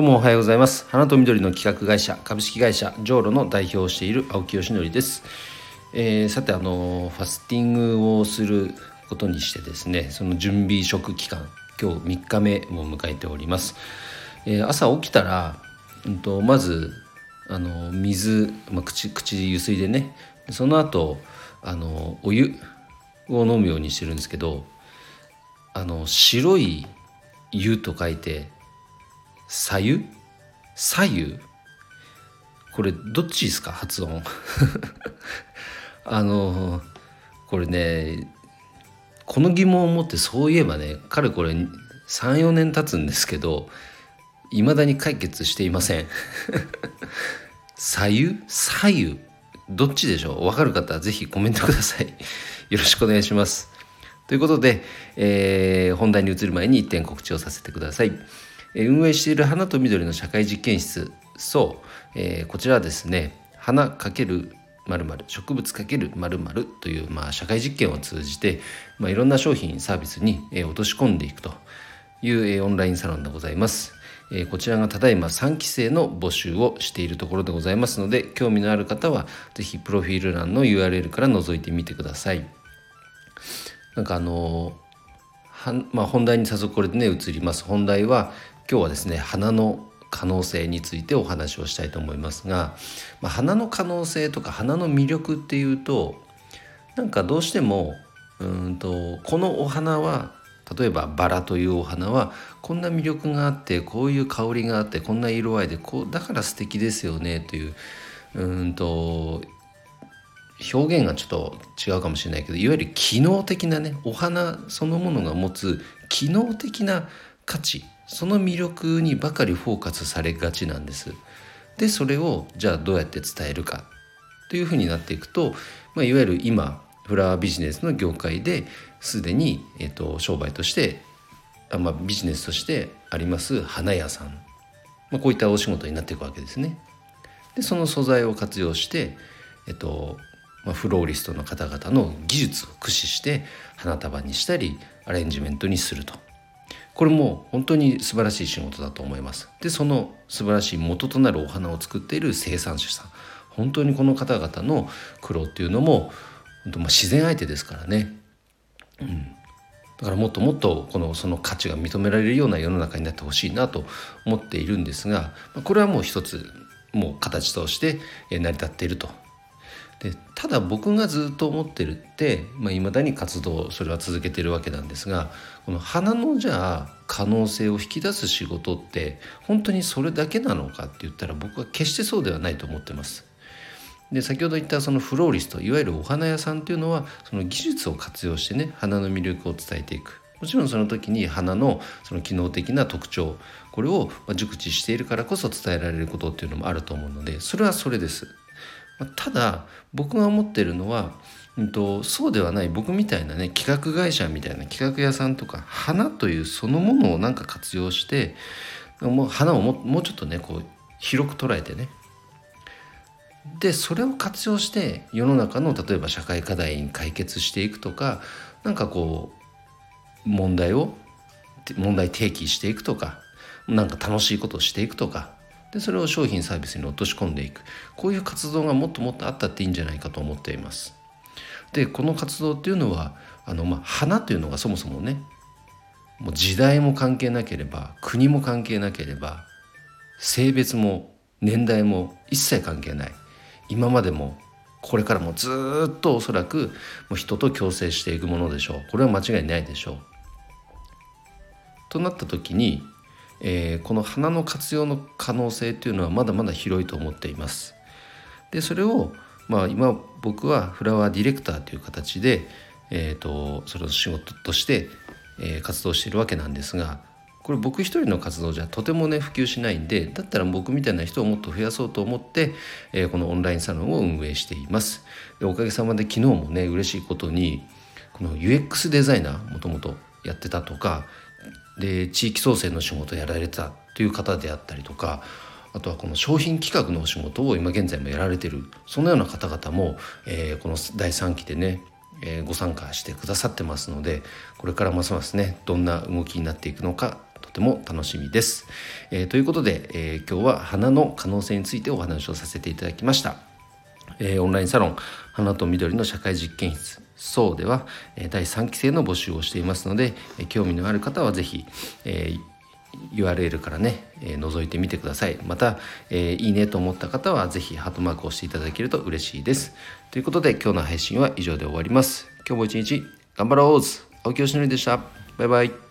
どうもおはようございます。花と緑の企画会社株式会社ジョーロの代表をしている青木よしのりです、えー、さてあのファスティングをすることにしてですねその準備食期間今日3日目を迎えております、えー、朝起きたら、うんと、まずあの水、まあ、口口ゆすいでねその後あのお湯を飲むようにしてるんですけどあの白い湯と書いて左右？左右？これどっちですか？発音。あのこれねこの疑問を持ってそういえばねかれこれ34年経つんですけどいまだに解決していません。左右？左右？どっちでしょう？分かる方は是非コメントください。よろしくお願いします。ということで、えー、本題に移る前に一点告知をさせてください。運営している花と緑の社会実験室そう、えー、こちらはですね花×〇〇植物×〇〇という、まあ、社会実験を通じて、まあ、いろんな商品サービスに、えー、落とし込んでいくという、えー、オンラインサロンでございます。え、こちらがただいま3期生の募集をしているところでございますので興味のある方は是非プロフィール欄の URL から覗いてみてください。なんかあのはまあ、本題に早速これでね移ります本題は今日はですね花の可能性についてお話をしたいと思いますが、まあ、花の可能性とか花の魅力っていうとなんかどうしてもうんとこのお花は例えばバラというお花はこんな魅力があってこういう香りがあってこんな色合いでこうだから素敵ですよねといううんと表現がちょっと違うかもしれないけどいわゆる機能的なねお花そのものが持つ機能的な価値その魅力にばかりフォーカスされがちなんです。でそれをじゃあどうやって伝えるかというふうになっていくと、まあ、いわゆる今フラワービジネスの業界ですでに、えーと、商売としてあ、まあ、ビジネスとしてあります花屋さん、まあ、こういったお仕事になっていくわけですね。でその素材を活用して、えっとまあ、フローリストの方々の技術を駆使して花束にしたりアレンジメントにするとこれも本当に素晴らしい仕事だと思います。でその素晴らしい元となるお花を作っている生産者さん。本当にこの方々の苦労っていうのも本当まあ自然相手ですからね、うん、だからもっともっとこのその価値が認められるような世の中になってほしいなと思っているんですがこれはもう一つもう形として成り立っていると。でただ僕がずっと思ってるっていまあ、未だに活動それは続けてるわけなんですがこの花のじゃあ可能性を引き出す仕事って本当にそれだけなのかって言ったら僕は決してそうではないと思ってます。で先ほど言ったそのフローリストいわゆるお花屋さんっていうのはその技術を活用してね花の魅力を伝えていくもちろんその時に花のその機能的な特徴これを熟知しているからこそ伝えられることっていうのもあると思うのでそれはそれですただ僕が思ってるのは、うんと、そうではない僕みたいなね企画会社みたいな企画屋さんとか花というそのものをなんか活用してもう花をももうちょっとねこう広く捉えてね。でそれを活用して世の中の例えば社会課題に解決していくとかなんかこう問題を問題提起していくとかなんか楽しいことをしていくとかでそれを商品サービスに落とし込んでいくこういう活動がもっともっとあったっていいんじゃないかと思っています。でこの活動っていうのはあの、まあ、花というのがそもそもねもう時代も関係なければ国も関係なければ性別も年代も一切関係ない今までもこれからもずっとおそらくもう人と共生していくものでしょうこれは間違いないでしょう。となった時にえー、この花の活用の可能性というのはまだまだ広いと思っています。でそれを、まあ、今僕はフラワーディレクターという形で、えーと、それを仕事として、えー、活動しているわけなんですがこれ僕一人の活動じゃとてもね普及しないんでだったら僕みたいな人をもっと増やそうと思って、えー、このオンラインサロンを運営しています。でおかげさまで昨日もね嬉しいことにこの UX デザイナーもともとやってたとかで地域創生の仕事をやられたという方であったりとかあとはこの商品企画のお仕事を今現在もやられてるそのような方々も、えー、この第3期でね、えー、ご参加してくださってますのでこれからますますねどんな動きになっていくのかとても楽しみです。えー、ということで、え今日は花の可能性についてお話をさせていただきました。えオンラインサロン花と緑の社会実験室そうではえ第3期生の募集をしていますのでえ興味のある方は是非、え URL からね、え、覗いてみてください。また、え、いいねと思った方は是非ハートマークを押していただけると嬉しいです。ということで今日の配信は以上で終わります。今日も一日頑張ろう。青木よしのりでした。バイバイ。